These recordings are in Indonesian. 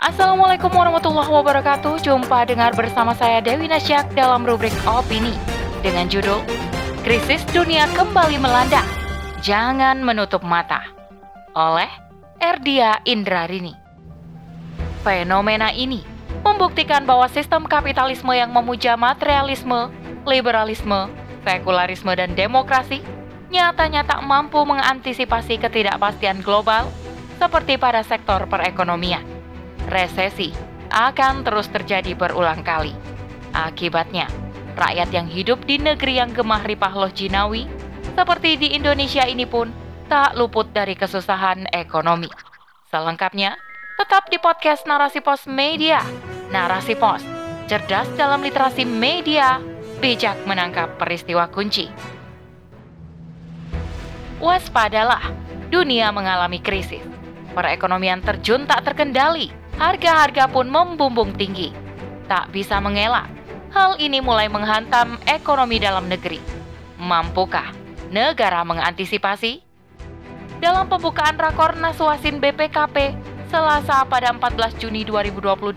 Assalamualaikum warahmatullahi wabarakatuh. Jumpa dengar bersama saya Dewi Nasyak dalam rubrik opini dengan judul Krisis Dunia Kembali Melanda. Jangan menutup mata. Oleh Erdia Indrarini. Fenomena ini membuktikan bahwa sistem kapitalisme yang memuja materialisme, liberalisme, sekularisme, dan demokrasi nyatanya tak mampu mengantisipasi ketidakpastian global seperti pada sektor perekonomian. Resesi akan terus terjadi berulang kali. Akibatnya, rakyat yang hidup di negeri yang gemah ripah loh jinawi, seperti di Indonesia ini pun tak luput dari kesusahan ekonomi. Selengkapnya, tetap di podcast Narasi Pos Media. Narasi Pos, cerdas dalam literasi media, bijak menangkap peristiwa kunci waspadalah, dunia mengalami krisis. Perekonomian terjun tak terkendali, harga-harga pun membumbung tinggi. Tak bisa mengelak, hal ini mulai menghantam ekonomi dalam negeri. Mampukah negara mengantisipasi? Dalam pembukaan rakor Naswasin BPKP Selasa pada 14 Juni 2022,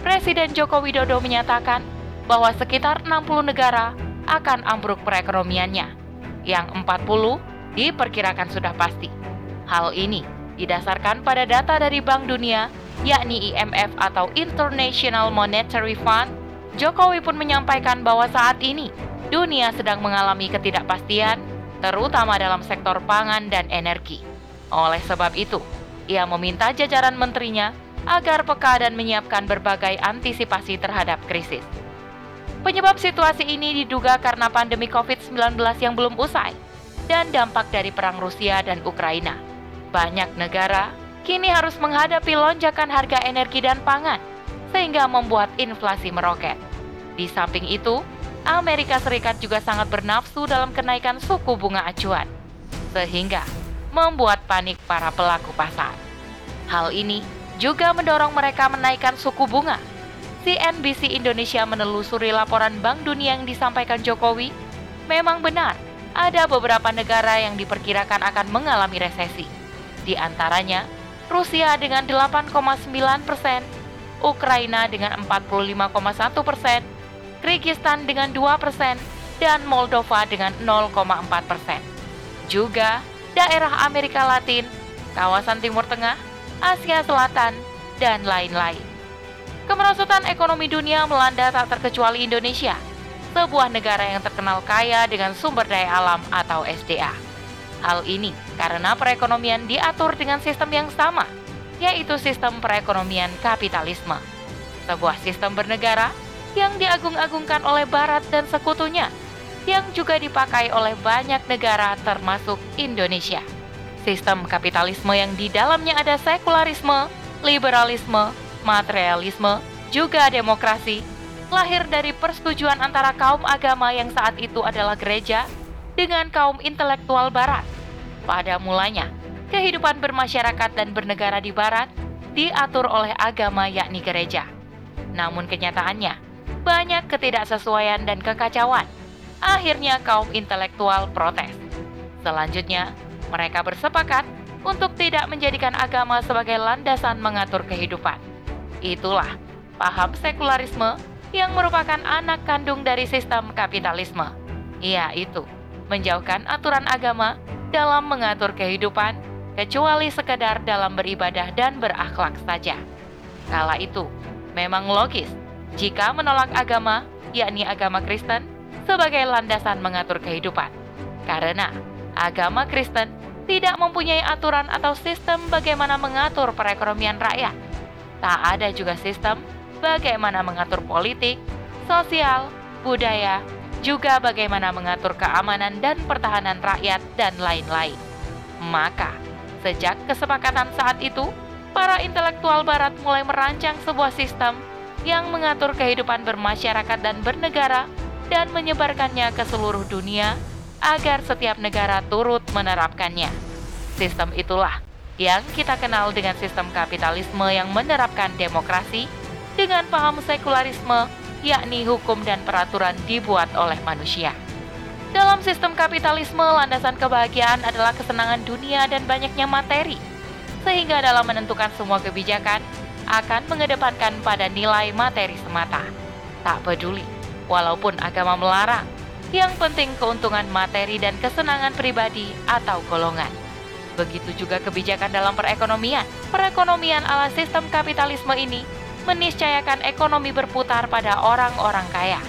Presiden Joko Widodo menyatakan bahwa sekitar 60 negara akan ambruk perekonomiannya, yang 40 diperkirakan sudah pasti. Hal ini didasarkan pada data dari Bank Dunia, yakni IMF atau International Monetary Fund. Jokowi pun menyampaikan bahwa saat ini dunia sedang mengalami ketidakpastian, terutama dalam sektor pangan dan energi. Oleh sebab itu, ia meminta jajaran menterinya agar peka dan menyiapkan berbagai antisipasi terhadap krisis. Penyebab situasi ini diduga karena pandemi COVID-19 yang belum usai dan dampak dari perang Rusia dan Ukraina. Banyak negara kini harus menghadapi lonjakan harga energi dan pangan, sehingga membuat inflasi meroket. Di samping itu, Amerika Serikat juga sangat bernafsu dalam kenaikan suku bunga acuan, sehingga membuat panik para pelaku pasar. Hal ini juga mendorong mereka menaikkan suku bunga. CNBC Indonesia menelusuri laporan Bank Dunia yang disampaikan Jokowi. Memang benar, ada beberapa negara yang diperkirakan akan mengalami resesi. Di antaranya, Rusia dengan 8,9 persen, Ukraina dengan 45,1 persen, Kyrgyzstan dengan 2 persen, dan Moldova dengan 0,4 persen. Juga daerah Amerika Latin, kawasan Timur Tengah, Asia Selatan, dan lain-lain. Kemerosotan ekonomi dunia melanda tak terkecuali Indonesia – sebuah negara yang terkenal kaya dengan sumber daya alam atau SDA. Hal ini karena perekonomian diatur dengan sistem yang sama, yaitu sistem perekonomian kapitalisme. Sebuah sistem bernegara yang diagung-agungkan oleh Barat dan sekutunya, yang juga dipakai oleh banyak negara termasuk Indonesia. Sistem kapitalisme yang di dalamnya ada sekularisme, liberalisme, materialisme, juga demokrasi, lahir dari persetujuan antara kaum agama yang saat itu adalah gereja dengan kaum intelektual barat. Pada mulanya, kehidupan bermasyarakat dan bernegara di barat diatur oleh agama yakni gereja. Namun kenyataannya, banyak ketidaksesuaian dan kekacauan. Akhirnya kaum intelektual protes. Selanjutnya, mereka bersepakat untuk tidak menjadikan agama sebagai landasan mengatur kehidupan. Itulah paham sekularisme yang merupakan anak kandung dari sistem kapitalisme. Ia itu menjauhkan aturan agama dalam mengatur kehidupan, kecuali sekedar dalam beribadah dan berakhlak saja. Kala itu, memang logis jika menolak agama, yakni agama Kristen, sebagai landasan mengatur kehidupan. Karena agama Kristen tidak mempunyai aturan atau sistem bagaimana mengatur perekonomian rakyat. Tak ada juga sistem bagaimana mengatur politik, sosial, budaya, juga bagaimana mengatur keamanan dan pertahanan rakyat dan lain-lain. Maka, sejak kesepakatan saat itu, para intelektual barat mulai merancang sebuah sistem yang mengatur kehidupan bermasyarakat dan bernegara dan menyebarkannya ke seluruh dunia agar setiap negara turut menerapkannya. Sistem itulah yang kita kenal dengan sistem kapitalisme yang menerapkan demokrasi, dengan paham sekularisme, yakni hukum dan peraturan dibuat oleh manusia. Dalam sistem kapitalisme, landasan kebahagiaan adalah kesenangan dunia dan banyaknya materi. Sehingga dalam menentukan semua kebijakan, akan mengedepankan pada nilai materi semata. Tak peduli, walaupun agama melarang, yang penting keuntungan materi dan kesenangan pribadi atau golongan. Begitu juga kebijakan dalam perekonomian. Perekonomian ala sistem kapitalisme ini meniscayakan ekonomi berputar pada orang-orang kaya.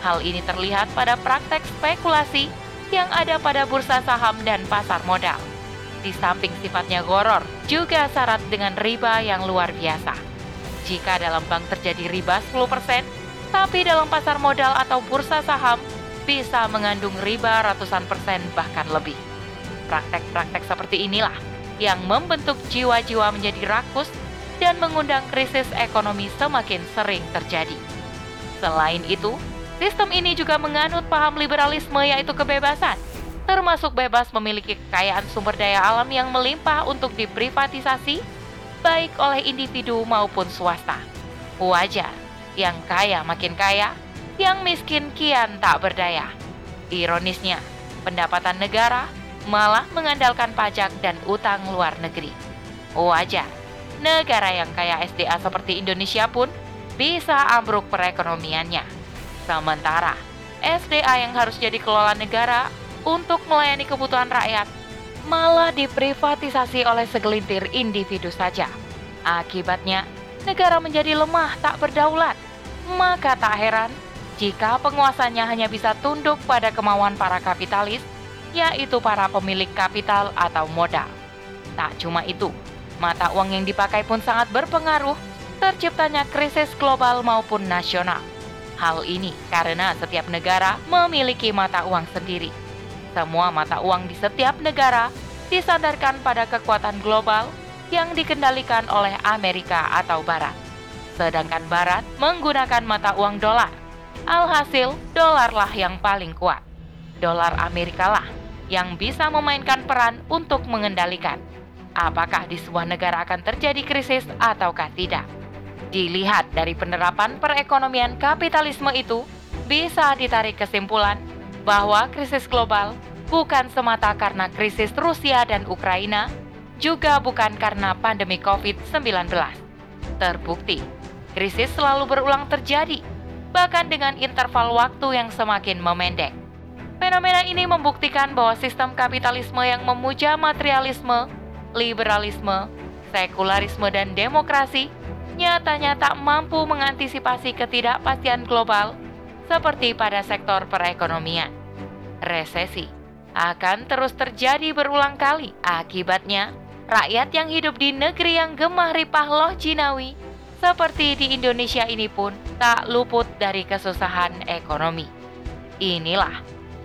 Hal ini terlihat pada praktek spekulasi yang ada pada bursa saham dan pasar modal. Di samping sifatnya goror, juga syarat dengan riba yang luar biasa. Jika dalam bank terjadi riba 10%, tapi dalam pasar modal atau bursa saham bisa mengandung riba ratusan persen bahkan lebih. Praktek-praktek seperti inilah yang membentuk jiwa-jiwa menjadi rakus dan mengundang krisis ekonomi semakin sering terjadi. Selain itu, sistem ini juga menganut paham liberalisme yaitu kebebasan, termasuk bebas memiliki kekayaan sumber daya alam yang melimpah untuk diprivatisasi, baik oleh individu maupun swasta. Wajar, yang kaya makin kaya, yang miskin kian tak berdaya. Ironisnya, pendapatan negara malah mengandalkan pajak dan utang luar negeri. Wajar, negara yang kaya SDA seperti Indonesia pun bisa ambruk perekonomiannya. Sementara SDA yang harus jadi kelola negara untuk melayani kebutuhan rakyat malah diprivatisasi oleh segelintir individu saja. Akibatnya, negara menjadi lemah tak berdaulat. Maka tak heran jika penguasanya hanya bisa tunduk pada kemauan para kapitalis yaitu para pemilik kapital atau modal. Tak cuma itu, mata uang yang dipakai pun sangat berpengaruh terciptanya krisis global maupun nasional. Hal ini karena setiap negara memiliki mata uang sendiri. Semua mata uang di setiap negara disandarkan pada kekuatan global yang dikendalikan oleh Amerika atau Barat. Sedangkan Barat menggunakan mata uang dolar. Alhasil, dolarlah yang paling kuat. Dolar Amerika lah yang bisa memainkan peran untuk mengendalikan apakah di sebuah negara akan terjadi krisis ataukah tidak. Dilihat dari penerapan perekonomian kapitalisme itu, bisa ditarik kesimpulan bahwa krisis global bukan semata karena krisis Rusia dan Ukraina, juga bukan karena pandemi COVID-19. Terbukti, krisis selalu berulang terjadi, bahkan dengan interval waktu yang semakin memendek. Fenomena ini membuktikan bahwa sistem kapitalisme yang memuja materialisme, liberalisme, sekularisme, dan demokrasi nyatanya tak mampu mengantisipasi ketidakpastian global seperti pada sektor perekonomian. Resesi akan terus terjadi berulang kali. Akibatnya, rakyat yang hidup di negeri yang gemah ripah loh jinawi seperti di Indonesia ini pun tak luput dari kesusahan ekonomi. Inilah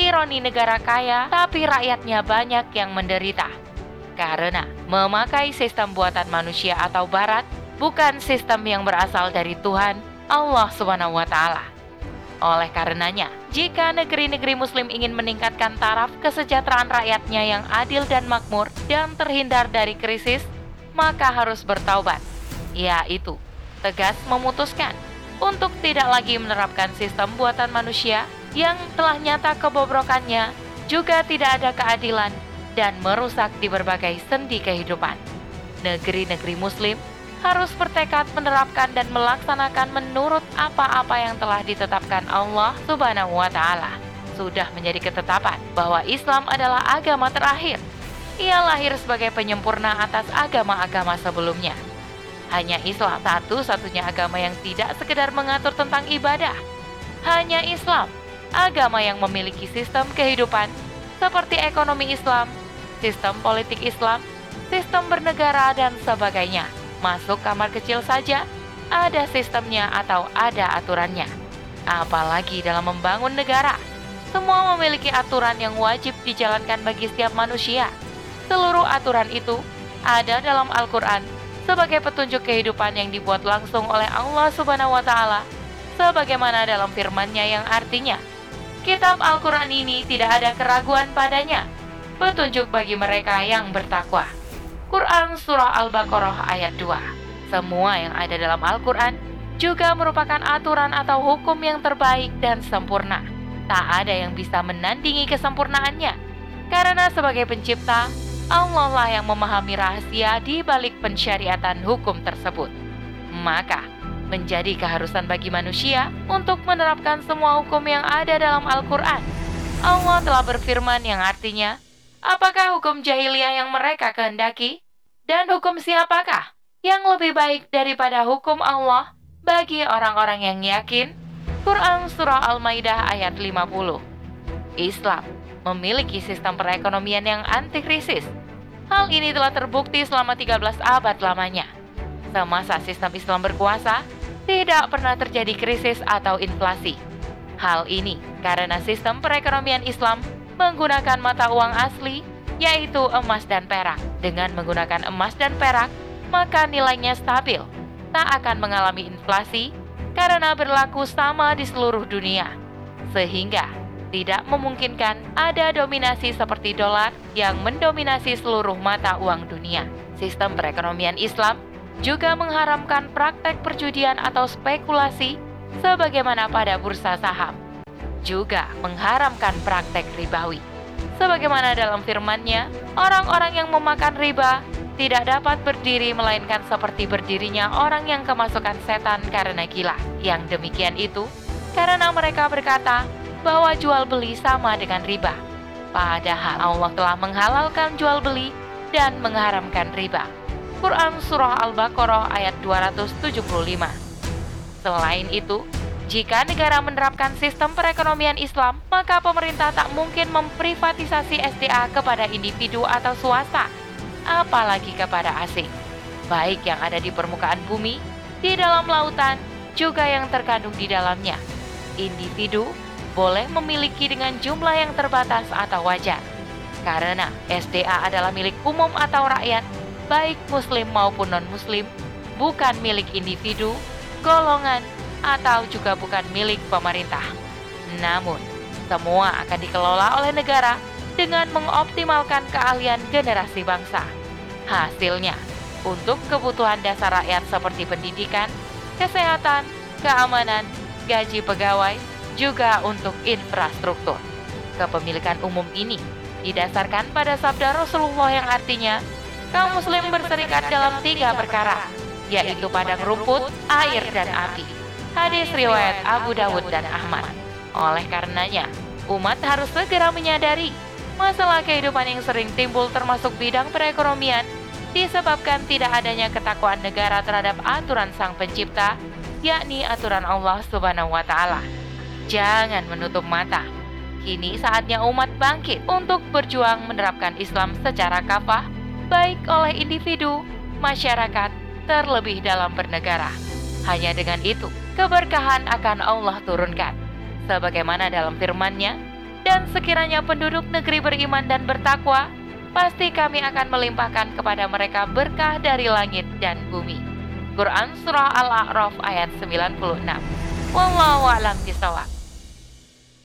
ironi negara kaya, tapi rakyatnya banyak yang menderita. Karena memakai sistem buatan manusia atau barat bukan sistem yang berasal dari Tuhan Allah Subhanahu wa taala. Oleh karenanya, jika negeri-negeri muslim ingin meningkatkan taraf kesejahteraan rakyatnya yang adil dan makmur dan terhindar dari krisis, maka harus bertaubat, yaitu tegas memutuskan untuk tidak lagi menerapkan sistem buatan manusia yang telah nyata kebobrokannya juga tidak ada keadilan dan merusak di berbagai sendi kehidupan. Negeri-negeri Muslim harus bertekad menerapkan dan melaksanakan menurut apa-apa yang telah ditetapkan Allah Subhanahu wa Ta'ala. Sudah menjadi ketetapan bahwa Islam adalah agama terakhir. Ia lahir sebagai penyempurna atas agama-agama sebelumnya. Hanya Islam satu-satunya agama yang tidak sekedar mengatur tentang ibadah. Hanya Islam agama yang memiliki sistem kehidupan seperti ekonomi Islam, sistem politik Islam, sistem bernegara, dan sebagainya. Masuk kamar kecil saja, ada sistemnya atau ada aturannya. Apalagi dalam membangun negara, semua memiliki aturan yang wajib dijalankan bagi setiap manusia. Seluruh aturan itu ada dalam Al-Quran sebagai petunjuk kehidupan yang dibuat langsung oleh Allah Subhanahu wa Ta'ala, sebagaimana dalam firman-Nya yang artinya, Kitab Al-Quran ini tidak ada keraguan padanya, petunjuk bagi mereka yang bertakwa. Quran Surah Al-Baqarah ayat 2 Semua yang ada dalam Al-Quran juga merupakan aturan atau hukum yang terbaik dan sempurna. Tak ada yang bisa menandingi kesempurnaannya, karena sebagai pencipta, Allah lah yang memahami rahasia di balik pensyariatan hukum tersebut. Maka, menjadi keharusan bagi manusia untuk menerapkan semua hukum yang ada dalam Al-Quran. Allah telah berfirman yang artinya, apakah hukum jahiliyah yang mereka kehendaki? Dan hukum siapakah yang lebih baik daripada hukum Allah bagi orang-orang yang yakin? Quran Surah Al-Maidah ayat 50 Islam memiliki sistem perekonomian yang anti krisis. Hal ini telah terbukti selama 13 abad lamanya. Semasa sistem Islam berkuasa, tidak pernah terjadi krisis atau inflasi. Hal ini karena sistem perekonomian Islam menggunakan mata uang asli, yaitu emas dan perak. Dengan menggunakan emas dan perak, maka nilainya stabil, tak akan mengalami inflasi karena berlaku sama di seluruh dunia. Sehingga tidak memungkinkan ada dominasi seperti dolar yang mendominasi seluruh mata uang dunia. Sistem perekonomian Islam juga mengharamkan praktek perjudian atau spekulasi sebagaimana pada bursa saham. Juga mengharamkan praktek ribawi. Sebagaimana dalam firman-Nya, orang-orang yang memakan riba tidak dapat berdiri melainkan seperti berdirinya orang yang kemasukan setan karena gila. Yang demikian itu karena mereka berkata bahwa jual beli sama dengan riba. Padahal Allah telah menghalalkan jual beli dan mengharamkan riba. Quran Surah Al-Baqarah ayat 275. Selain itu, jika negara menerapkan sistem perekonomian Islam, maka pemerintah tak mungkin memprivatisasi SDA kepada individu atau swasta, apalagi kepada asing, baik yang ada di permukaan bumi, di dalam lautan, juga yang terkandung di dalamnya. Individu boleh memiliki dengan jumlah yang terbatas atau wajar, karena SDA adalah milik umum atau rakyat baik Muslim maupun non-Muslim, bukan milik individu, golongan, atau juga bukan milik pemerintah. Namun, semua akan dikelola oleh negara dengan mengoptimalkan keahlian generasi bangsa. Hasilnya, untuk kebutuhan dasar rakyat seperti pendidikan, kesehatan, keamanan, gaji pegawai, juga untuk infrastruktur. Kepemilikan umum ini didasarkan pada sabda Rasulullah yang artinya kaum muslim berserikat dalam tiga perkara, yaitu padang rumput, air, dan api. Hadis riwayat Abu Dawud dan Ahmad. Oleh karenanya, umat harus segera menyadari masalah kehidupan yang sering timbul termasuk bidang perekonomian disebabkan tidak adanya ketakwaan negara terhadap aturan Sang Pencipta, yakni aturan Allah Subhanahu wa taala. Jangan menutup mata. Kini saatnya umat bangkit untuk berjuang menerapkan Islam secara kafah baik oleh individu, masyarakat, terlebih dalam bernegara. Hanya dengan itu, keberkahan akan Allah turunkan. Sebagaimana dalam firman-Nya, dan sekiranya penduduk negeri beriman dan bertakwa, pasti kami akan melimpahkan kepada mereka berkah dari langit dan bumi. Quran Surah Al-A'raf ayat 96 Wallahu a'lam.